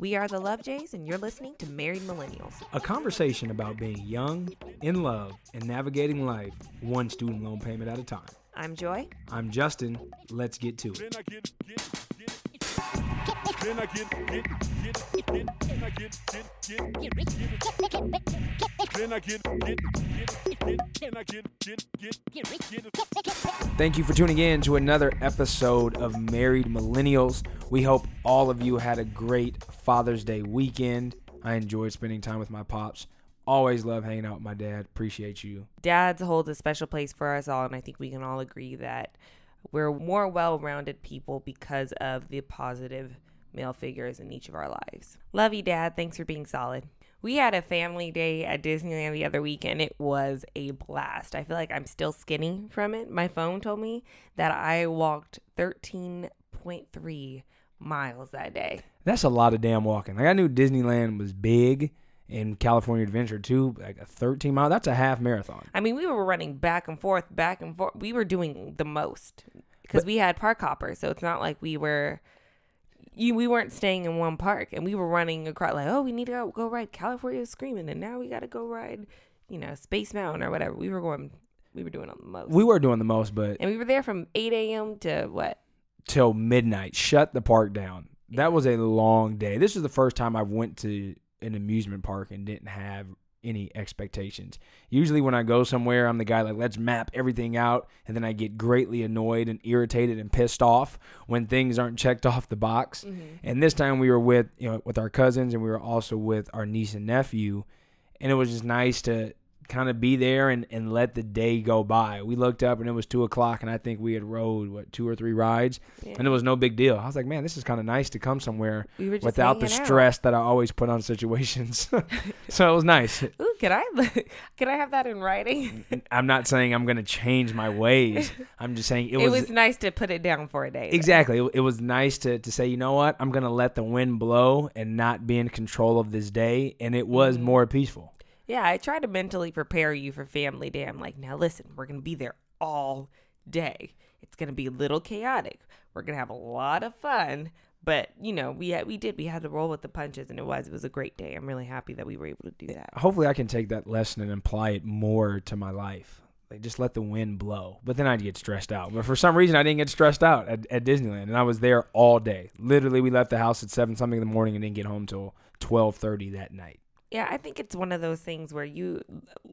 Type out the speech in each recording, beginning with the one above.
We are the Love Jays, and you're listening to Married Millennials. A conversation about being young, in love, and navigating life one student loan payment at a time. I'm Joy. I'm Justin. Let's get to it. Thank you for tuning in to another episode of Married Millennials. We hope all of you had a great Father's Day weekend. I enjoyed spending time with my pops. Always love hanging out with my dad. Appreciate you. Dads hold a special place for us all, and I think we can all agree that we're more well rounded people because of the positive male figures in each of our lives. Love you, Dad. Thanks for being solid. We had a family day at Disneyland the other week and it was a blast. I feel like I'm still skinny from it. My phone told me that I walked 13.3 miles that day. That's a lot of damn walking. Like I knew Disneyland was big and California Adventure too, like a 13 mile. That's a half marathon. I mean, we were running back and forth, back and forth. We were doing the most because we had park hoppers. So it's not like we were you we weren't staying in one park and we were running across like oh we need to go, go ride california screaming and now we got to go ride you know space mountain or whatever we were going we were doing the most We were doing the most, but and we were there from 8 a.m to what till midnight. Shut the park down. That was a long day. This is the first time I went to an amusement park and didn't have any expectations. Usually when I go somewhere, I'm the guy like let's map everything out and then I get greatly annoyed and irritated and pissed off when things aren't checked off the box. Mm-hmm. And this time we were with, you know, with our cousins and we were also with our niece and nephew and it was just nice to kind of be there and, and let the day go by. We looked up and it was two o'clock and I think we had rode what two or three rides Yeah. and it was no big deal. I was like, man, this is kind of nice to come somewhere we without the hanging out. stress that I always put on situations. so it was nice. Ooh, can I can I have that in writing? I'm not saying I'm gonna change my ways. I'm just saying it It was, was, nice to put it down for a day. though. exactly. It, it was nice to to say, you know what, I'm gonna let the wind blow and not be in control of this day, and it was Mhm. more peaceful. Yeah, I try to mentally prepare you for family day. I'm like, now listen, we're gonna be there all day. It's gonna be a little chaotic. We're gonna have a lot of fun, but you know, we had, we did we had to roll with the punches, and it was it was a great day. I'm really happy that we were able to do that. Hopefully, I can take that lesson and apply it more to my life. Like just let the wind blow, but then I'd get stressed out. But for some reason, I didn't get stressed out at, at Disneyland, and I was there all day. Literally, we left the house at seven something in the morning and didn't get home till twelve thirty that night. Yeah, I think it's one of those things where you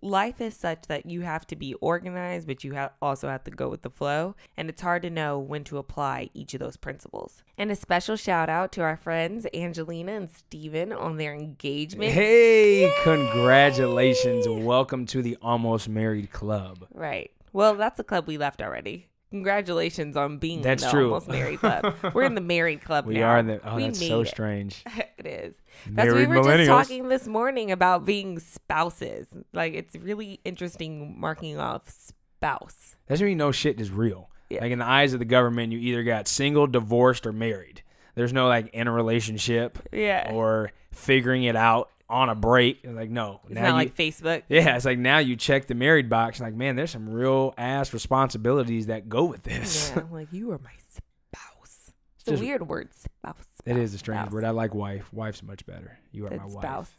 life is such that you have to be organized, but you have also have to go with the flow, and it's hard to know when to apply each of those principles. And a special shout out to our friends Angelina and Steven on their engagement. Hey, congratulations. Welcome to the Almost Married Club. Right. Well, that's a club we left already. Congratulations on being That's in the true. almost married club. We're in the married club now. We now. are in the Oh, We that's so it. strange. it is. That's Married we were just talking this morning about being spouses. Like it's really interesting marking off spouse. That's when you know shit is real. Yeah. Like in the eyes of the government, you either got single, divorced, or married. There's no like in a relationship Yeah. or figuring it out on a break. It's like no. it's now not you, like Facebook. yeah, it's like now you check the married box. Like man, there's some real ass responsibilities that go with this. Yeah, I'm like you are my spouse. It's a Just- weird word, spouse. it spouse, is a strange spouse. word. I like wife. Wife's much better. You are Than my wife. spouse.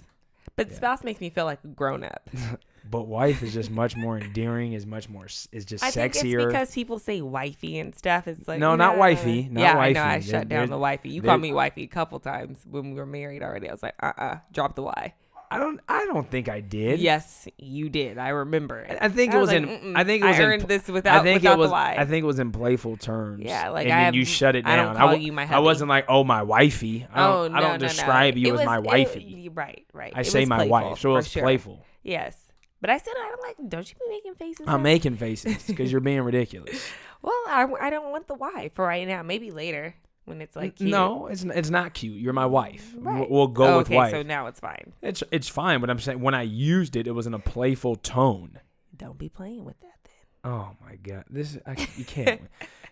But Yeah. spouse makes me feel like a grown up. But wife is just much more endearing. Is much more. Is just I think it's sexier. because people say wifey and stuff. It's like No, not wifey, not yeah, I know. I wifey. shut down the wifey. You called me wifey a couple times when we were married already. I was like, uh, uh drop the Y. I don't. I don't think I did. Yes, you did. I remember it. I think it was like, in. I think it was I in. earned this without I think without it was. the. I think it was in playful terms. Yeah, like and I then have- you shut it I down. don't call w- you my I wasn't like, oh my wifey. I oh don't, no, I don't no, no. describe you It as was- my wifey. was- right, right. I It say my playful, wife, so for it's sure. playful. Yes, but I said, I don't like. Don't you be making faces? I'm making faces because you're being ridiculous. Well, I, I don't want the Y for right now. Maybe later when it's like cute. no, it's it's not cute. You're my wife. We'll- Right. We'll go Oh, with okay, wife. so now it's fine. it's it's fine, but I'm saying when I used it, it was in a playful tone. Don't be playing with that then. Oh my god, this I, you can't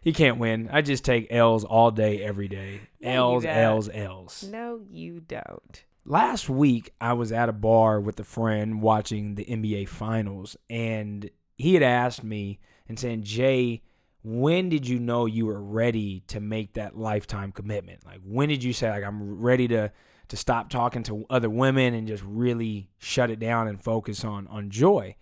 you can't win. I just take L's all day, every day. No, L's. L's, L's. No, you don't. Last week I was at a bar with a friend watching the NBA finals and he had asked me and saying, "Jay, when did you know you were ready to make that lifetime commitment? Like when did you say like I'm ready to to stop talking to other women and just really shut it down and focus on on joy.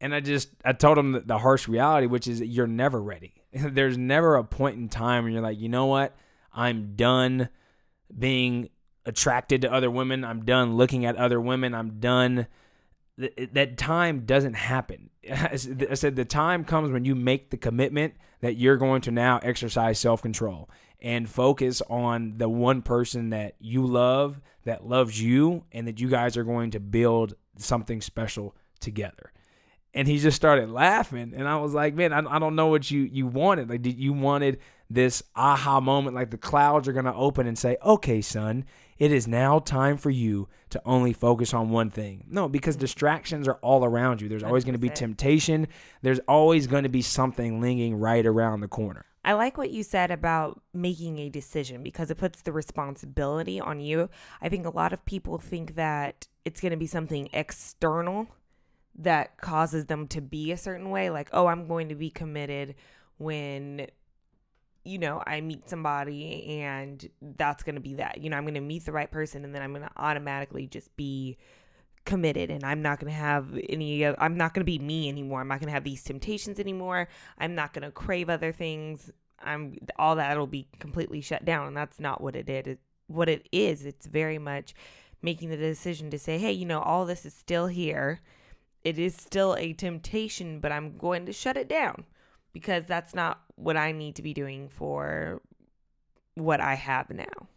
And I just I told him the, the harsh reality, which is you're never ready. There's never a point in time where you're like, you know what, I'm done being attracted to other women. I'm done looking at other women. I'm done. Th- That time doesn't happen. I said the time comes when you make the commitment that you're going to now exercise self control and focus on the one person that you love, that loves you, and that you guys are going to build something special together and he just started laughing and i was like man i, I don't know what you you wanted like did you wanted this aha moment like the clouds are going to open and say okay son it is now time for you to only focus on one thing. No because mm-hmm. distractions are all around you. There's always going to be temptation. There's always going to be something lingering right around the corner. I like what you said about making a decision because it puts the responsibility on you. I think a lot of people think that it's going to be something external that causes them to be a certain way. Like, oh, I'm going to be committed when, you know, I meet somebody and that's going to be that. You know, I'm going to meet the right person and then I'm going to automatically just be committed and I'm not going to have any I'm not going to be me anymore. I'm not going to have these temptations anymore. I'm not going to crave other things. I'm all that'll be completely shut down and that's not what it is. What it is, it's very much making the decision to say, "Hey, you know, all this is still here. It is still a temptation, but I'm going to shut it down because that's not what I need to be doing for what I have now."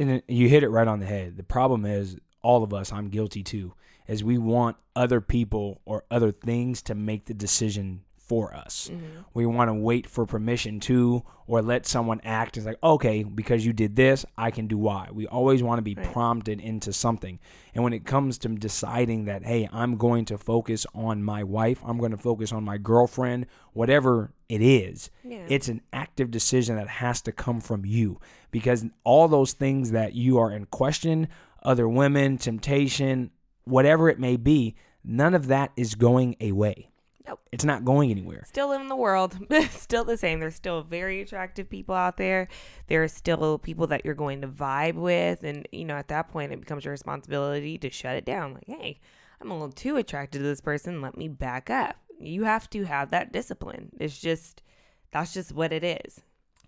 and you hit it right on the head. The problem is all of us, I'm guilty too, is we want other people or other things to make the decision for us. Mm-hmm. We want to wait for permission to or let someone act as like, okay, because you did this, I can do Y. We always want to be Right. prompted into something. And when it comes to deciding that, hey, I'm going to focus on my wife, I'm going to focus on my girlfriend, whatever it is, Yeah. it's an active decision that has to come from you because all those things that you are in question, other women, temptation, whatever it may be, none of that is going away. Nope. It's not going anywhere. still live in the world. Still the same. There's still very attractive people out there. There are still people that you're going to vibe with. And you know at that point it becomes your responsibility to shut it down. Like hey i'm a little too attracted to this person. Let me back up. You have to have that discipline. It's just that's just what it is.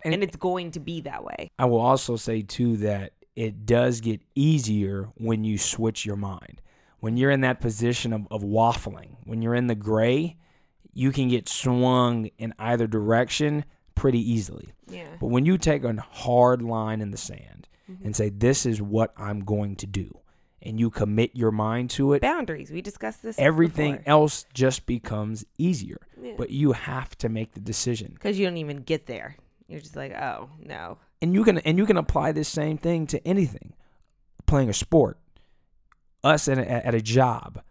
And- and, it's going to be that way. I will also say too that it does get easier when you switch your mind. When you're in that position of, of waffling, when you're in the gray, you can get swung in either direction pretty easily. yeah But when you take a hard line in the sand Mm-hmm. and say, This is what I'm going to do, and you commit your mind to it, boundaries we discussed this everything before. else just becomes easier. Yeah. But you have to make the decision. because you don't even get there you're just like oh no and you can and you can apply this same thing to anything playing a sport us at a, at a job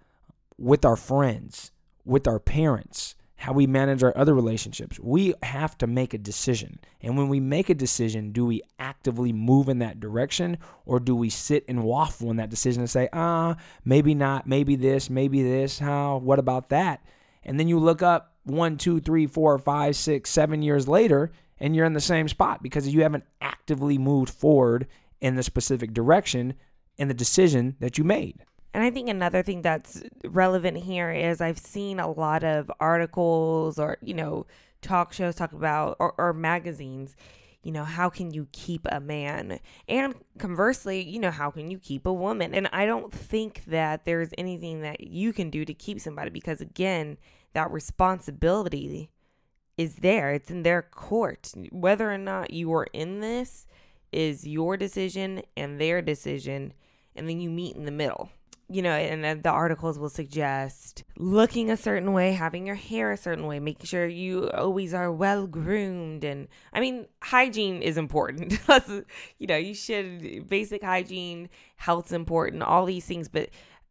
with our friends with our parents how we manage our other relationships. We have to make a decision. And when we make a decision do we actively move in that direction or do we sit and waffle in that decision and say ah maybe not maybe this maybe this how what about that? And then you look up one two three four five six seven years later and you're in the same spot because you haven't actively moved forward in the specific direction in the decision that you made And I think another thing that's relevant here is I've seen a lot of articles or, you know, talk shows talk about, or, or magazines, you know, how can you keep a man? And conversely, you know, how can you keep a woman? And I don't think that there's anything that you can do to keep somebody because, again, that responsibility is there. It's in their court. Whether or not you are in this is your decision and their decision, and then you meet in the middle. You know, and uh, the articles will suggest looking a certain way, having your hair a certain way, making sure you always are well groomed. And I mean, hygiene is important. You know, you should, basic hygiene, health's important, all these things. But,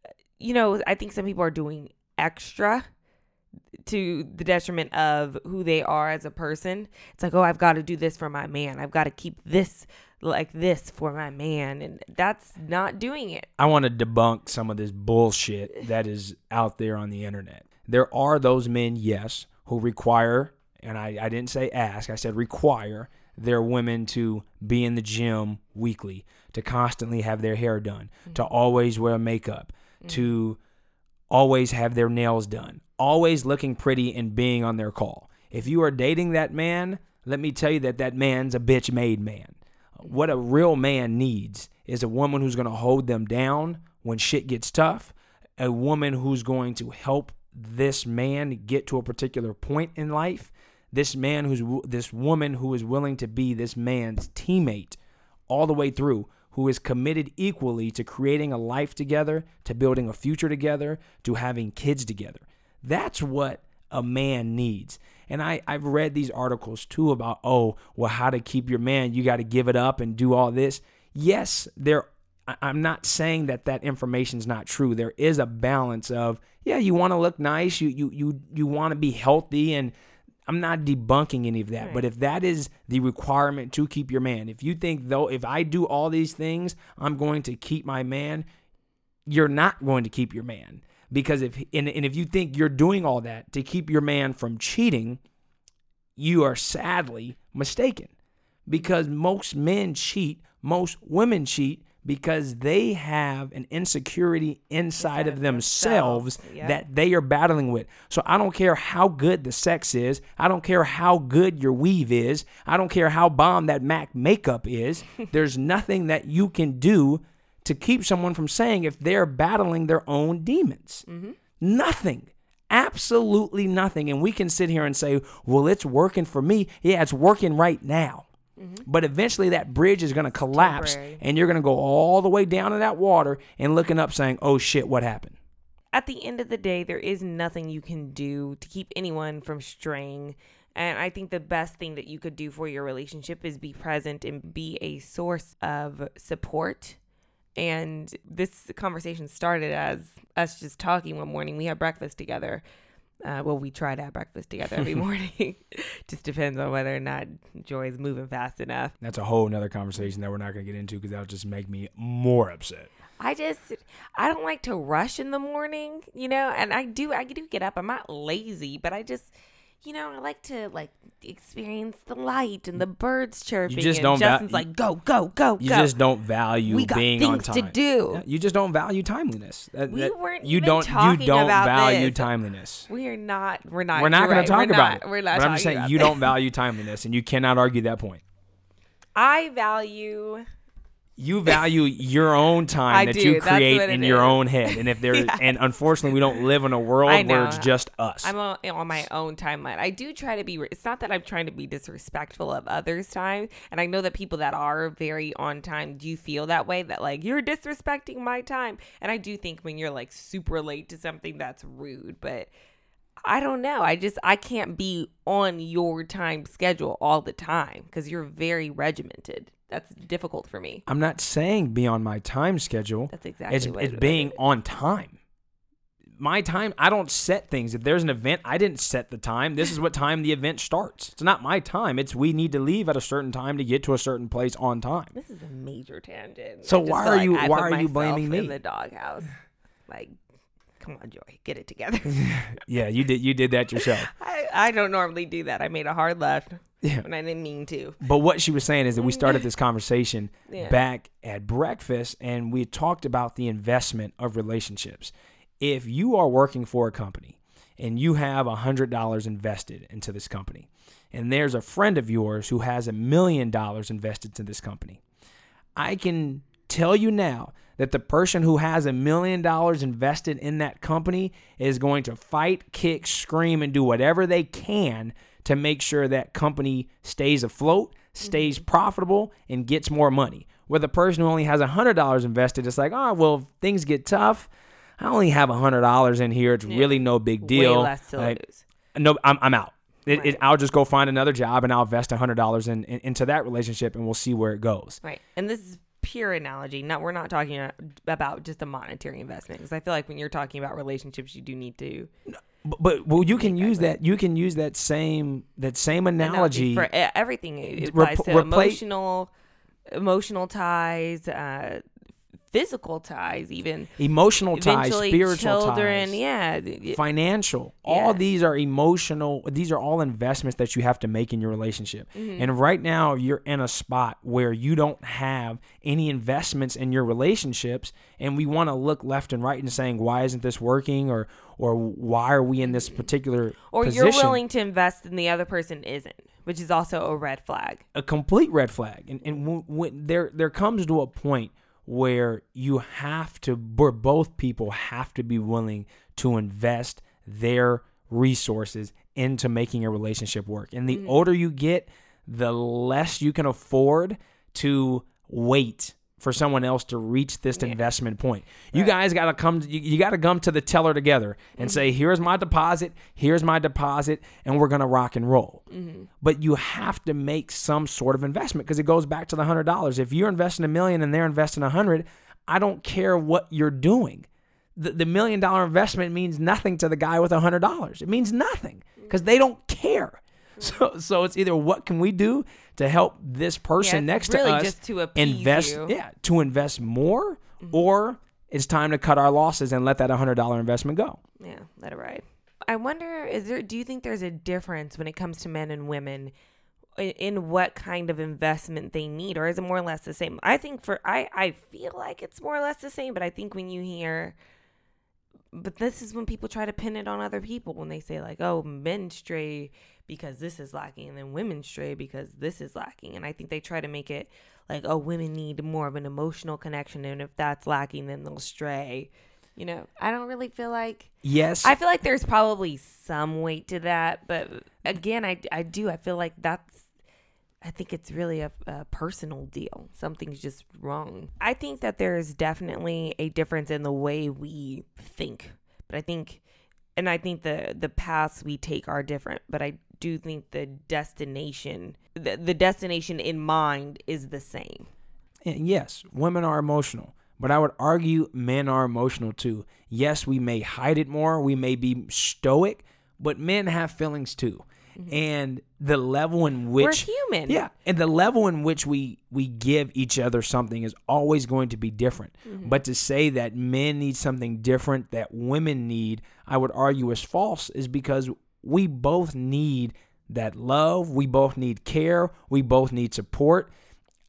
uh, you know, I think some people are doing extra to the detriment of who they are as a person. It's like, oh, I've got to do this for my man. I've got to keep this like this for my man. And that's not doing it. I want to debunk some of this bullshit that is out there on the internet. There are those men, yes, who require, and I, I didn't say ask, I said require their women to be in the gym weekly, to constantly have their hair done, mm-hmm. to always wear makeup, mm-hmm. to always have their nails done, always looking pretty and being on their call. If you are dating that man, let me tell you that that man's a bitch made man. What a real man needs is a woman who's going to hold them down when shit gets tough, a woman who's going to help this man get to a particular point in life, this man who's this woman who is willing to be this man's teammate all the way through, who is committed equally to creating a life together, to building a future together, to having kids together. That's what a man needs. And I, I've read these articles too about, oh, well, how to keep your man. You got to give it up and do all this. Yes, there. I'm not saying that that information's not true. There is a balance of, yeah, you want to look nice, you you you you want to be healthy, and I'm not debunking any of that. But if that is the requirement to keep your man, if you think though, if I do all these things, I'm going to keep my man, you're not going to keep your man because if and, and if you think you're doing all that to keep your man from cheating you are sadly mistaken because most men cheat most women cheat because they have an insecurity inside of of themselves that they are battling with. So I don't care how good the sex is. I don't care how good your weave is. I don't care how bomb that MAC makeup is. There's nothing that you can do to keep someone from saying if they're battling their own demons. Mm-hmm. Nothing. Absolutely nothing. And we can sit here and say, well, it's working for me. Yeah, it's working right now. Mm-hmm. But eventually that bridge is going to collapse temporary. and you're going to go all the way down in that water and looking up saying, oh shit, what happened? at the end of the day, there is nothing you can do to keep anyone from straying. And I think the best thing that you could do for your relationship is be present and be a source of support. And this conversation started as us just talking one morning. We had breakfast together. Uh, well, we try to have breakfast together every morning. just depends on whether or not Joy is moving fast enough. That's a whole nother conversation that we're not going to get into because that'll just make me more upset. I just I don't like to rush in the morning, you know, and I do I do get up. I'm not lazy, but I just you know, I like to like experience the light and the birds chirping. just don't va- Justin's you- like, go, go, go, You go. You just don't value we got being things on to do. You just don't value timeliness. That- We that- weren't you even don't talking you don't about value this. timeliness. We are not. We're not. We're not going right, to talk we're about not, it. We're not but I'm just saying you that. don't value timeliness, and you cannot argue that point. I value. You value your own time that do. you create in your is. own head, and if there, Yes. and unfortunately, we don't live in a world where it's just us. I'm on, on my own timeline. I do try to be. It's not that I'm trying to be disrespectful of others' time, and I know that people that are very on time do feel that way. That like you're disrespecting my time, and I do think when you're like super late to something, that's rude. But I don't know. I just I can't be on your time schedule all the time because you're very regimented. That's difficult for me. I'm not saying be on my time schedule. That's exactly it's what it's it being is. on time. My time, I don't set things. If there's an event, I didn't set the time. This is what time the event starts. It's not my time. It's we need to leave at a certain time to get to a certain place on time. This is a major tangent. So why are like you- I why are you blaming me? In the doghouse, like, come on, Joy, get it together. Yeah, you did you did that yourself. I, I don't normally do that. I made a hard left Yeah. when I didn't mean to. But what she was saying is that we started mm-hmm. this conversation Yeah. back at breakfast and we talked about the investment of relationships. If you are working for a company and you have $100 invested into this company, and there's a friend of yours who has a million dollars invested into this company, I can tell you now that the person who has a million dollars invested in that company is going to fight, kick, scream, and do whatever they can to make sure that company stays afloat, stays mm-hmm. profitable, and gets more money. Where the person who only has a hundred dollars invested, it's like, oh well, if things get tough. I only have a hundred dollars in here. It's really no big deal. Way less to Like, lose. no, I'm, I'm out. It, Right. it, I'll just go find another job and I'll invest a hundred dollars in, in, into that relationship and we'll see where it goes. Right. And this is pure analogy. Not we're not talking about just a monetary investment because I feel like when you're talking about relationships, you do need to But, but well, you can use that. You can use that same that same analogy. for e- everything. It Rep- to replace- emotional, emotional ties, uh, physical ties, even Emotional ties, spiritual children. ties. Yeah, financial. Yeah. All these are emotional. These are all investments that you have to make in your relationship. Mm-hmm. And right now, you're in a spot where you don't have any investments in your relationships, and we want to look left and right and saying, "Why isn't this working?" or or why are we in this particular or position? you're willing to invest and the other person isn't, which is also a red flag. a complete red flag. And and when, when there there comes to a point where you have to, where both people have to be willing to invest their resources into making a relationship work. And the Mm-hmm. older you get, the less you can afford to wait for someone else to reach this investment point. You guys got to come you, you got to come to the teller together and Mm-hmm. say here's my deposit, here's my deposit and we're going to rock and roll. Mm-hmm. But you have to make some sort of investment because it goes back to the $100. If you're investing a million and they're investing a 100, I don't care what you're doing. The, the million dollar investment means nothing to the guy with a hundred dollars. It means nothing because they don't care. So, so it's either what can we do to help this person it's next really to us just to invest, you. yeah, to invest more, mm-hmm. or it's time to cut our losses and let that hundred dollar investment go. Yeah, let it ride. I wonder, is there? Do you think there's a difference when it comes to men and women in, in what kind of investment they need, or is it more or less the same? I think for I I feel like it's more or less the same, but I think when you hear, but this is when people try to pin it on other people when they say like, oh, men stray because this is lacking, and then women stray because this is lacking, and I think they try to make it like, oh, women need more of an emotional connection, and if that's lacking, then they'll stray. You know, I don't really feel like Yes, I feel like there's probably some weight to that, but again, I, I do. I feel like that's, I think it's really a, a personal deal. Something's just wrong. I think that there is definitely a difference in the way we think, but I think, and I think the the paths we take are different, but I do think the destination, the, the destination in mind is the same. And yes, women are emotional, but I would argue men are emotional too. Yes, we may hide it more, we may be stoic, but men have feelings too. And the level in which Mm-hmm. We're human. Yeah, and the level in which we we give each other something is always going to be different. Mm-hmm. But to say that men need something different that women need, I would argue is false is because we both need that love, we both need care, we both need support.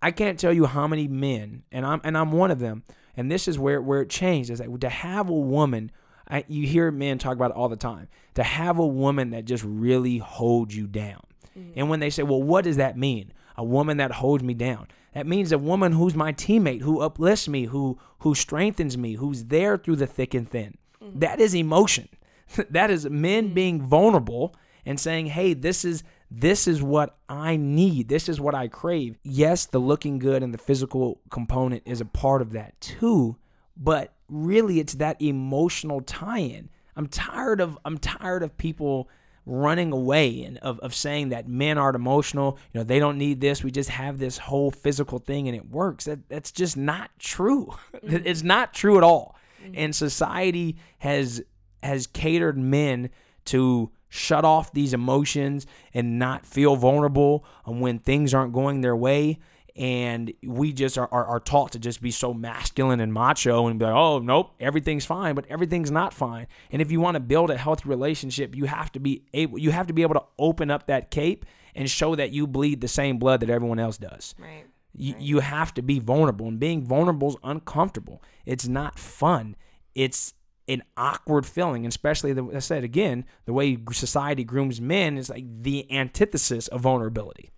I can't tell you how many men, and I'm and I'm one of them, and this is where where it changed is that to have a woman I, you hear men talk about it all the time. To have a woman that just really holds you down. Mm-hmm. And when they say, well, what does that mean? A woman that holds me down. That means a woman who's my teammate, who uplifts me, who who strengthens me, who's there through the thick and thin. Mm-hmm. That is emotion. that is men mm. being vulnerable and saying, "Hey, this is this is what I need. This is what I crave." Yes, the looking good and the physical component is a part of that too, but really it's that emotional tie-in. I'm tired of I'm tired of people running away and of, of saying that men aren't emotional, you know, they don't need this. We just have this whole physical thing and it works. That that's just not true. it's mm. not true at all. Mm. And society has has catered men to shut off these emotions and not feel vulnerable um, when things aren't going their way and we just are, are, are taught to just be so masculine and macho and be like, oh nope, everything's fine, but everything's not fine. And if you want to build a healthy relationship, you have to be able you have to be able to open up that cape and show that you bleed the same blood that everyone else does. Right. You, you have to be vulnerable, and being vulnerable is uncomfortable. It's not fun. It's an awkward feeling, especially the, I said again, the way society grooms men is like the antithesis of vulnerability.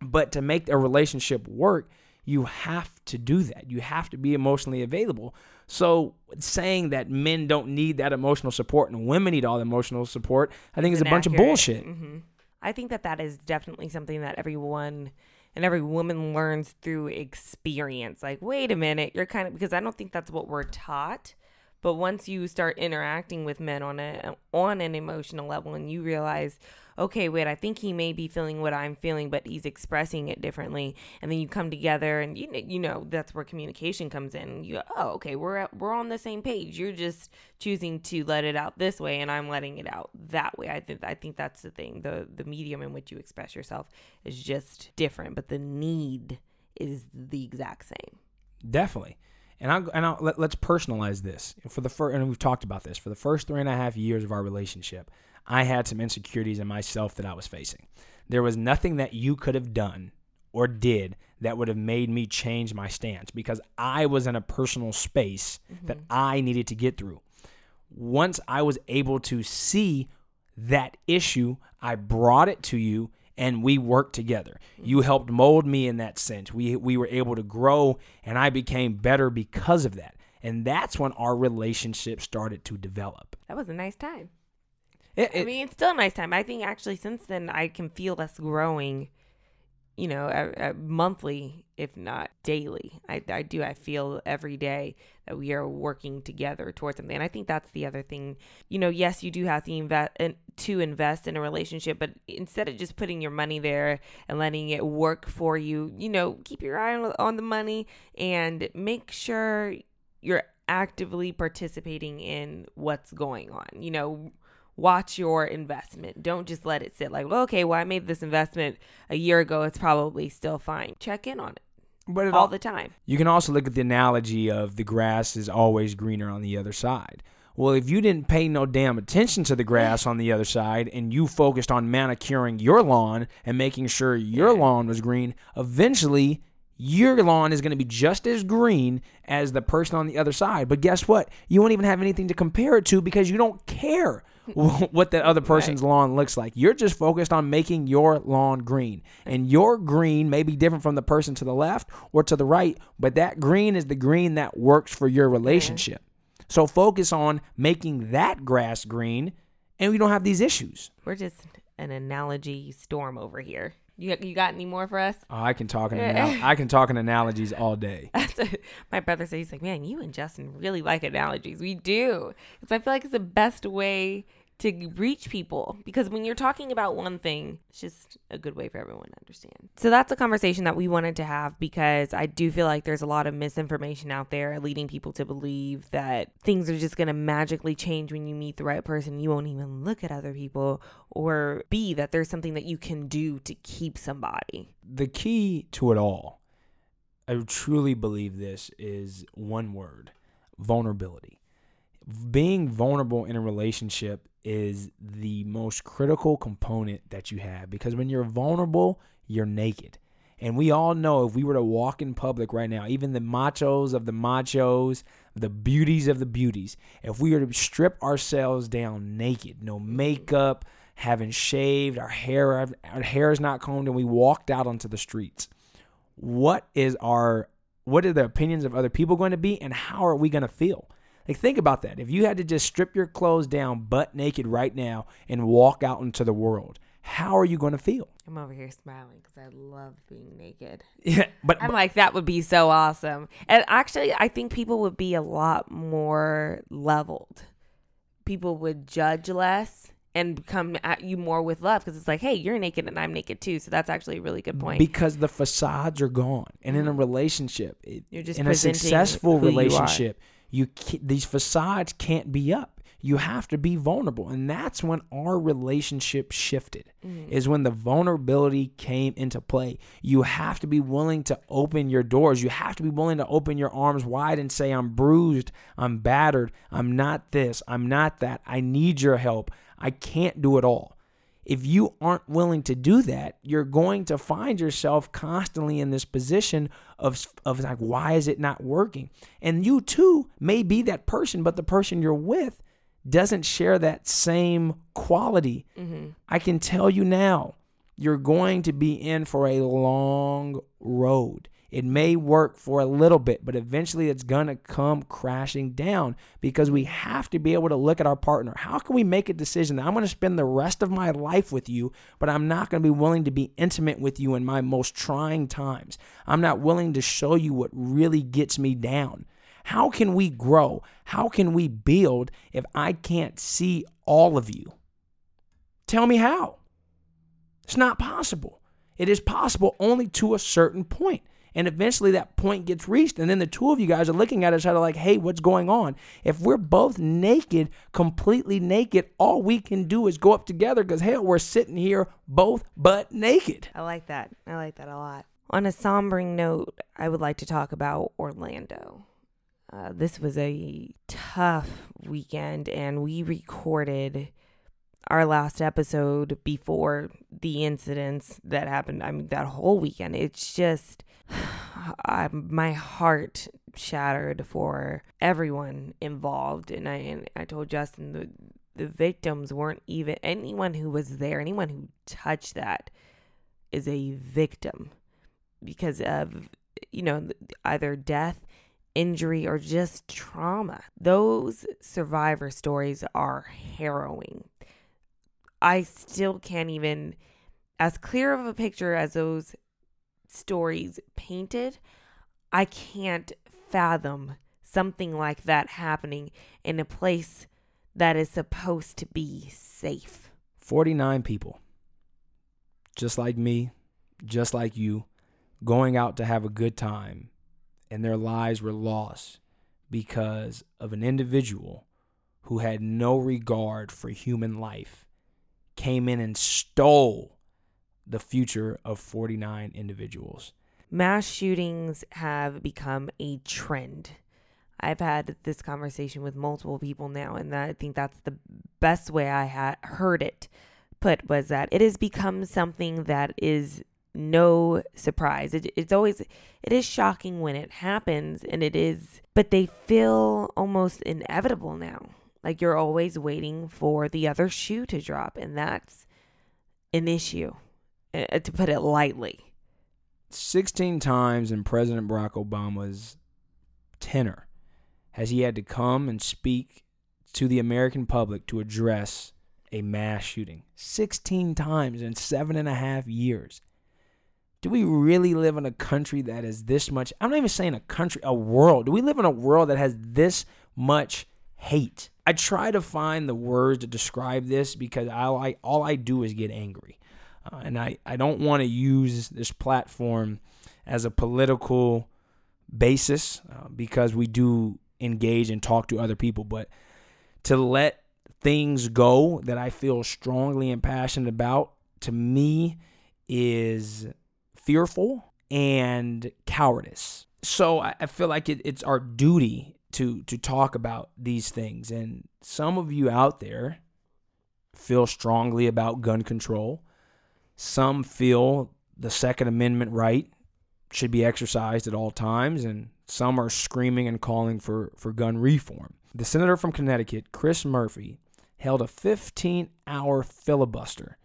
But to make a relationship work, you have to do that. You have to be emotionally available. So saying that men don't need that emotional support and women need all the emotional support, I think is a bunch of bullshit. hmm I think that that is definitely something that everyone and every woman learns through experience. Like, wait a minute, you're kind of because I don't think that's what we're taught. But once you start interacting with men on a on an emotional level, and you realize, okay, wait, I think he may be feeling what I'm feeling, but he's expressing it differently, and then you come together, and you know, you know that's where communication comes in. You, go, oh, okay, we're at, we're on the same page. You're just choosing to let it out this way, and I'm letting it out that way. I think I think that's the thing. the The medium in which you express yourself is just different, but the need is the exact same. Definitely. And I and I'll, let, let's personalize this for the first. And we've talked about this for the first three and a half years of our relationship. I had some insecurities in myself that I was facing. There was nothing that you could have done or did that would have made me change my stance because I was in a personal space mm-hmm. that I needed to get through. Once I was able to see that issue, I brought it to you and we worked together. You mm-hmm. helped mold me in that sense. We we were able to grow and I became better because of that. And that's when our relationship started to develop. That was a nice time. It- I mean, it's still a nice time. I think actually since then I can feel us growing, you know, uh, uh, monthly, if not daily. I, I do. I feel every day that we are working together towards something. And I think that's the other thing. You know, yes, you do have to invest to invest in a relationship, but instead of just putting your money there and letting it work for you, you know, keep your eye on, on the money and make sure you're actively participating in what's going on. You know, watch your investment. Don't just let it sit like, well, okay, well, I made this investment a year ago. It's probably still fine. Check in on it but all all the time. You can also look at the analogy of the grass is always greener on the other side. Well, if you didn't pay no damn attention to the grass on the other side and you focused on manicuring your lawn and making sure your lawn was green, eventually your lawn is going to be just as green as the person on the other side. But guess what? You won't even have anything to compare it to because you don't care what that other person's lawn looks like. You're just focused on making your lawn green. And your green may be different from the person to the left or to the right, but that green is the green that works for your relationship. So focus on making that grass green and we don't have these issues. We're just an analogy storm over here. You, you got any more for us? Oh, I can talk in anal- I can talk in analogies all day. My brother said. He's like, man, you and Justin really like analogies. We do. Because I feel like it's the best way to reach people. Because when you're talking about one thing, it's just a good way for everyone to understand. So that's a conversation that we wanted to have because I do feel like there's a lot of misinformation out there leading people to believe that things are just going to magically change when you meet the right person. You won't even look at other people or B, that there's something that you can do to keep somebody. the key to it all, I truly believe this is one word vulnerability. Being vulnerable in a relationship is the most critical component that you have because when you're vulnerable, you're naked. And we all know if we were to walk in public right now, even the machos of the machos, the beauties of the beauties, if we were to strip ourselves down naked, no makeup, haven't shaved, our hair our hair is not combed, and we walked out onto the streets, what is our what are the opinions of other people going to be, and how are we going to feel? Like think about that. If you had to just strip your clothes down butt naked right now and walk out into the world, how are you going to feel? I'm over here smiling because I love being naked. Yeah, but I'm like, that would be so awesome. And actually, I think people would be a lot more leveled. People would judge less and come at you more with love because it's like, hey, you're naked and I'm naked too. So that's actually a really good point. because the facades are gone, and in a mm-hmm. relationship, it, You're just in a successful who you relationship, you, these facades can't be up. You have to be vulnerable, and that's when our relationship shifted. Mm. Is when the vulnerability came into play. You have to be willing to open your doors. You have to be willing to open your arms wide and say, "I'm bruised. I'm battered. I'm not this. I'm not that. I need your help. I can't do it all." If you aren't willing to do that, you're going to find yourself constantly in this position of of like why is it not working? And you too may be that person, but the person you're with doesn't share that same quality. Mm-hmm. I can tell you now, you're going to be in for a long road. It may work for a little bit, but eventually it's going to come crashing down because we have to be able to look at our partner. How can we make a decision that I'm going to spend the rest of my life with you, but I'm not going to be willing to be intimate with you in my most trying times? I'm not willing to show you what really gets me down. How can we grow? How can we build if I can't see all of you? Tell me how. It's not possible. It is possible only to a certain point. And eventually that point gets reached. And then the two of you guys are looking at each other like, hey, what's going on? If we're both naked, completely naked, all we can do is go up together because, hell, we're sitting here both butt naked. I like that. I like that a lot. On a sombering note, I would like to talk about Orlando. Uh, this was a tough weekend, and we recorded our last episode before the incidents that happened. I mean, that whole weekend. It's just, I, my heart shattered for everyone involved. And I, and I told Justin the the victims weren't even anyone who was there, anyone who touched that is a victim because of you know either death injury or just trauma those survivor stories are harrowing i still can't even as clear of a picture as those stories painted i can't fathom something like that happening in a place that is supposed to be safe. 49 people, just like me, just like you, going out to have a good time, and their lives were lost because of an individual who had no regard for human life, came in and stole the future of 49 individuals. mass shootings have become a trend. I've had this conversation with multiple people now, and I think that's the best way I had heard it put was that it has become something that is no surprise. It, it's always it is shocking when it happens, and it is, but they feel almost inevitable now. Like you're always waiting for the other shoe to drop, and that's an issue, uh, to put it lightly. 16 times in President Barack Obama's tenure has he had to come and speak to the American public to address a mass shooting. 16 times in seven and a half years. Do we really live in a country that is this much? I'm not even saying a country, a world. Do we live in a world that has this much hate? I try to find the words to describe this because I, I all I do is get angry. Uh, and I, I don't want to use this platform as a political basis uh, because we do engage and talk to other people, but to let things go that I feel strongly and passionate about to me is fearful and cowardice. So I, I feel like it, it's our duty to to talk about these things. And some of you out there feel strongly about gun control. Some feel the Second Amendment right should be exercised at all times, and some are screaming and calling for, for gun reform. The senator from Connecticut, Chris Murphy, held a 15 hour filibuster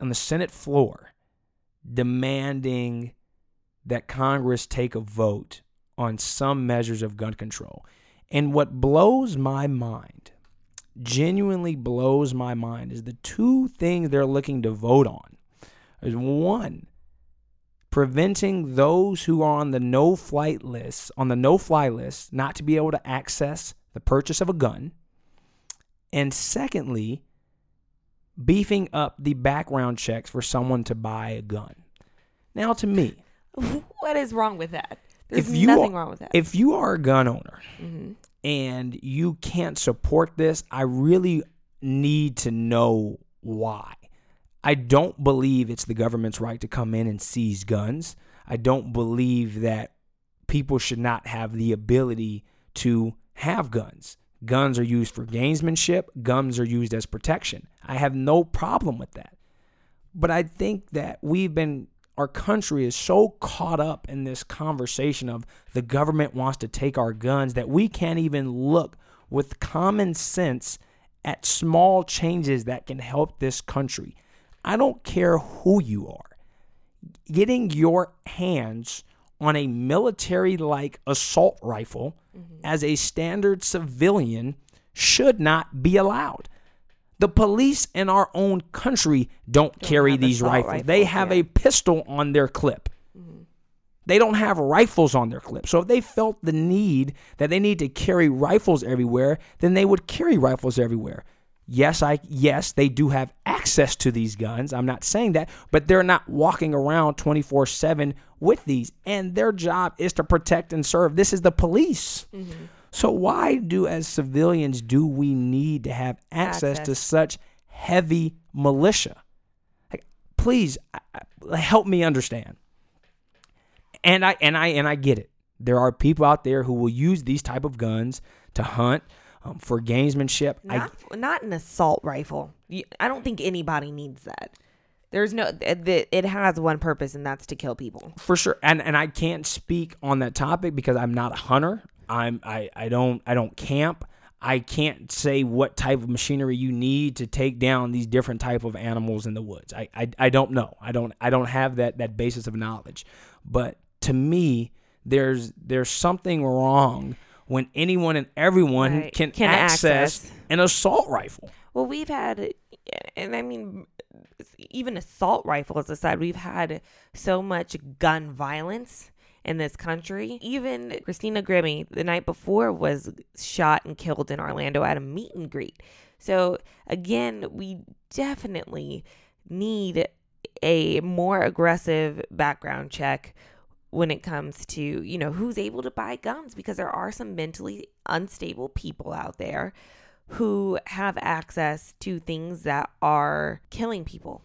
on the Senate floor demanding that Congress take a vote on some measures of gun control. And what blows my mind, genuinely blows my mind, is the two things they're looking to vote on. Is one, preventing those who are on the no flight list, on the no fly list, not to be able to access the purchase of a gun. And secondly, beefing up the background checks for someone to buy a gun. Now, to me, What is wrong with that? There's if you nothing are, wrong with that. If you are a gun owner Mhm. and you can't support this, I really need to know why. I don't believe it's the government's right to come in and seize guns. I don't believe that people should not have the ability to have guns. Guns are used for gamesmanship, guns are used as protection. I have no problem with that. But I think that we've been, our country is so caught up in this conversation of the government wants to take our guns that we can't even look with common sense at small changes that can help this country. I don't care who you are. Getting your hands on a military like assault rifle mm-hmm. as a standard civilian should not be allowed. The police in our own country don't, carry these rifles. They have yeah. a pistol on their clip. They don't have rifles on their clip. So if they felt the need that they need to carry rifles everywhere, then they would carry rifles everywhere. Yes, I yes, they do have access to these guns. I'm not saying that, but they're not walking around 24/7 with these and their job is to protect and serve. This is the police. So why do as civilians do we need to have access, to such heavy militia? Like, please I- help me understand and I and I and I get it. There are people out there who will use these type of guns to hunt um, for gamesmanship. I, Not, not an assault rifle. I don't think anybody needs that. There's no. It, it has one purpose, and that's to kill people. for sure and and I can't speak on that topic because I'm not a hunter. I'm I I don't I don't camp. I can't say what type of machinery you need to take down these different type of animals in the woods. I I, I don't know. I don't I don't have that that basis of knowledge. But to me there's there's something wrong when anyone and everyone Right. can, Can access, access. an assault rifle. Well, we've had, and I mean, even assault rifles aside, we've had so much gun violence in this country. Even Christina Grimmie, the night before, was shot and killed in Orlando at a meet and greet. So, again, we definitely need a more aggressive background check when it comes to, you know, who's able to buy guns because there are some mentally unstable people out there who have access to things that are killing people.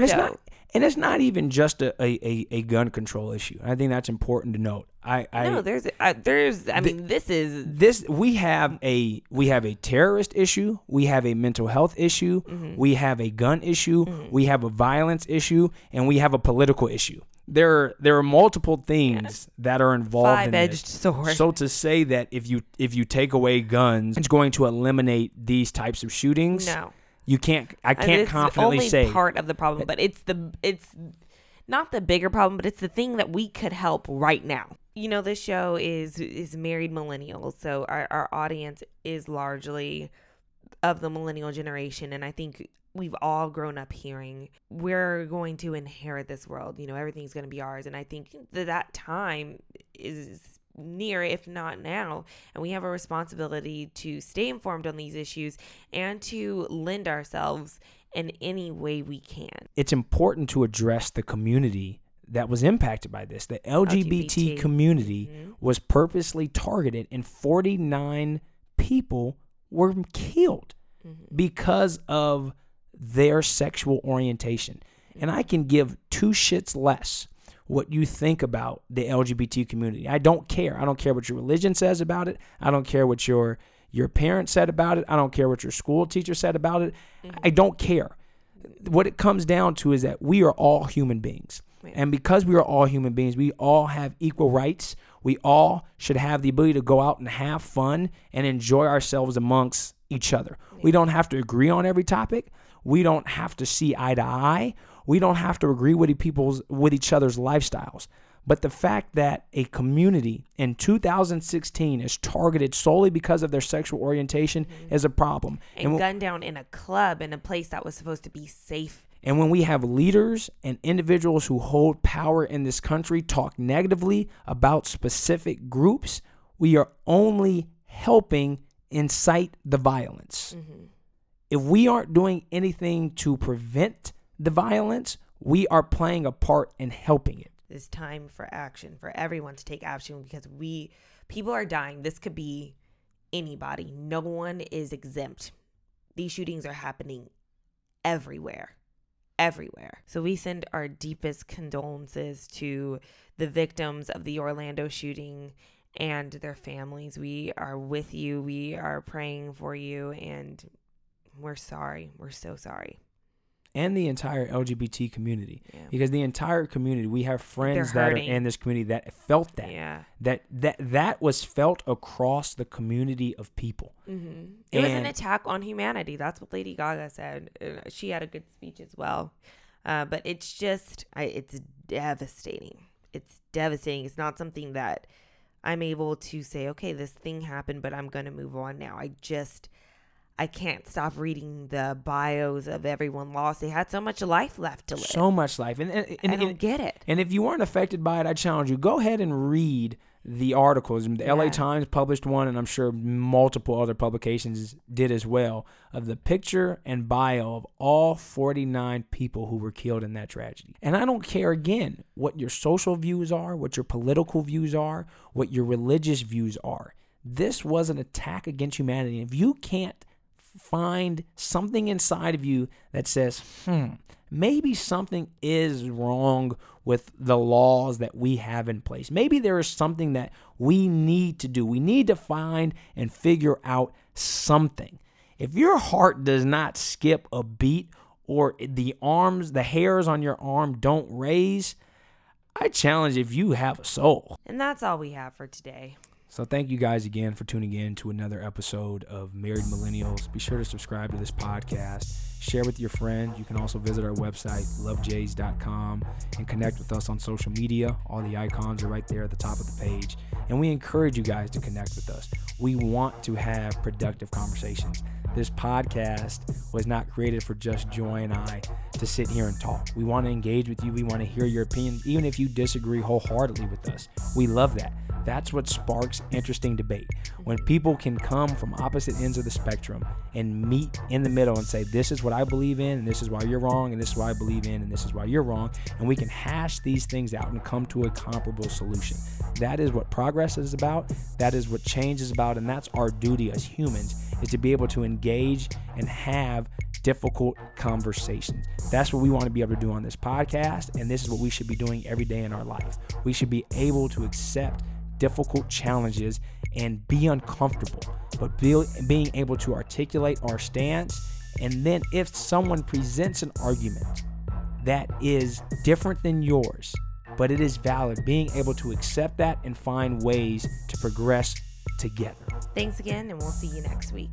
But it's not, and it's not even just a, a, a, gun control issue. I think that's important to note. I, I no, there's, there's, I mean, this is this we have a we have a terrorist issue, we have a mental health issue, Mm-hmm. we have a gun issue, we have a violence issue, and we have a political issue. There are, there are multiple things that are involved in five-edged sword. So to say that if you if you take away guns, it's going to eliminate these types of shootings. no, You can't I can't it's confidently only say part of the problem, but it's the it's not the bigger problem, but it's the thing that we could help right now. You know, this show is is married millennials, so our our audience is largely of the millennial generation, and I think we've all grown up hearing we're going to inherit this world. You know, everything's going to be ours, and I think that that time is near if not now and we have a responsibility to stay informed on these issues and to lend ourselves in any way we can it's important to address the community that was impacted by this. The LGBT, LGBT. community Mhm. was purposely targeted, and 49 people were killed Mm-hmm. because of their sexual orientation. And I can give two shits less what you think about the LGBT community. I don't care. I don't care what your religion says about it. I don't care what your your parents said about it. I don't care what your school teacher said about it. Mm-hmm. I don't care. What it comes down to is that we are all human beings. Right. And because we are all human beings, we all have equal rights. We all should have the ability to go out and have fun and enjoy ourselves amongst each other. We don't have to agree on every topic. We don't have to see eye to eye. We don't have to agree with people's with each other's lifestyles. But the fact that a community in 2016 is targeted solely because of their sexual orientation mm-hmm. is a problem. and when- gunned down in a club in a place that was supposed to be safe and when we have leaders and individuals who hold power in this country talk negatively about specific groups, we are only helping incite the violence. Mm-hmm. If we aren't doing anything to prevent the violence, we are playing a part in helping it. it's time for action for everyone to take action because we people are dying. This could be anybody. No one is exempt. These shootings are happening everywhere everywhere. So we send our deepest condolences to the victims of the Orlando shooting and their families. We are with you. We are praying for you and we're sorry. We're so sorry And the entire LGBT community. yeah Because the entire community, we have friends that are in this community that felt that. yeah That that that was felt across the community of people. hmm It was an attack on humanity. That's what Lady Gaga said. She had a good speech as well. Uh, but it's just, I, it's devastating. It's devastating. It's not something that I'm able to say, okay, this thing happened, but I'm going to move on now. I just, I can't stop reading the bios of everyone lost. They had so much life left to live. So much life. And and, and, I don't and- get it. And if you weren't affected by it, I challenge you go ahead and read the articles. The LA Times published one, and I'm sure multiple other publications did as well, of the picture and bio of all 49 people who were killed in that tragedy. And I don't care again what your social views are, what your political views are, what your religious views are. This was an attack against humanity. If you can't find something inside of you that says, hmm, maybe something is wrong with the laws that we have in place. Maybe there is something that we need to do. We need to find and figure out something. If your heart does not skip a beat or the arms, the hairs on your arm don't raise, I challenge if you have a soul. And that's all we have for today. So thank you guys again for tuning in to another episode of Married Millennials. Be sure to subscribe to this podcast, share with your friends. You can also visit our website, lovejays.com, and connect with us on social media. All the icons are right there at the top of the page. And we encourage you guys to connect with us. We want to have productive conversations. This podcast was not created for just Joy and I to sit here and talk. We want to engage with you. We want to hear your opinion, even if you disagree wholeheartedly with us. We love that. That's what sparks interesting debate. When people can come from opposite ends of the spectrum and meet in the middle and say, This is what I believe in, and this is why you're wrong, and this is why I believe in, and this is why you're wrong. And we can hash these things out and come to a comparable solution. That is what progress is about. That is what change is about. And that's our duty as humans is to be able to engage and have difficult conversations. That's what we want to be able to do on this podcast. And this is what we should be doing every day in our life. We should be able to accept difficult challenges and be uncomfortable, but be, being able to articulate our stance. And then if someone presents an argument that is different than yours, but it is valid, being able to accept that and find ways to progress together. Thanks again, and we'll see you next week.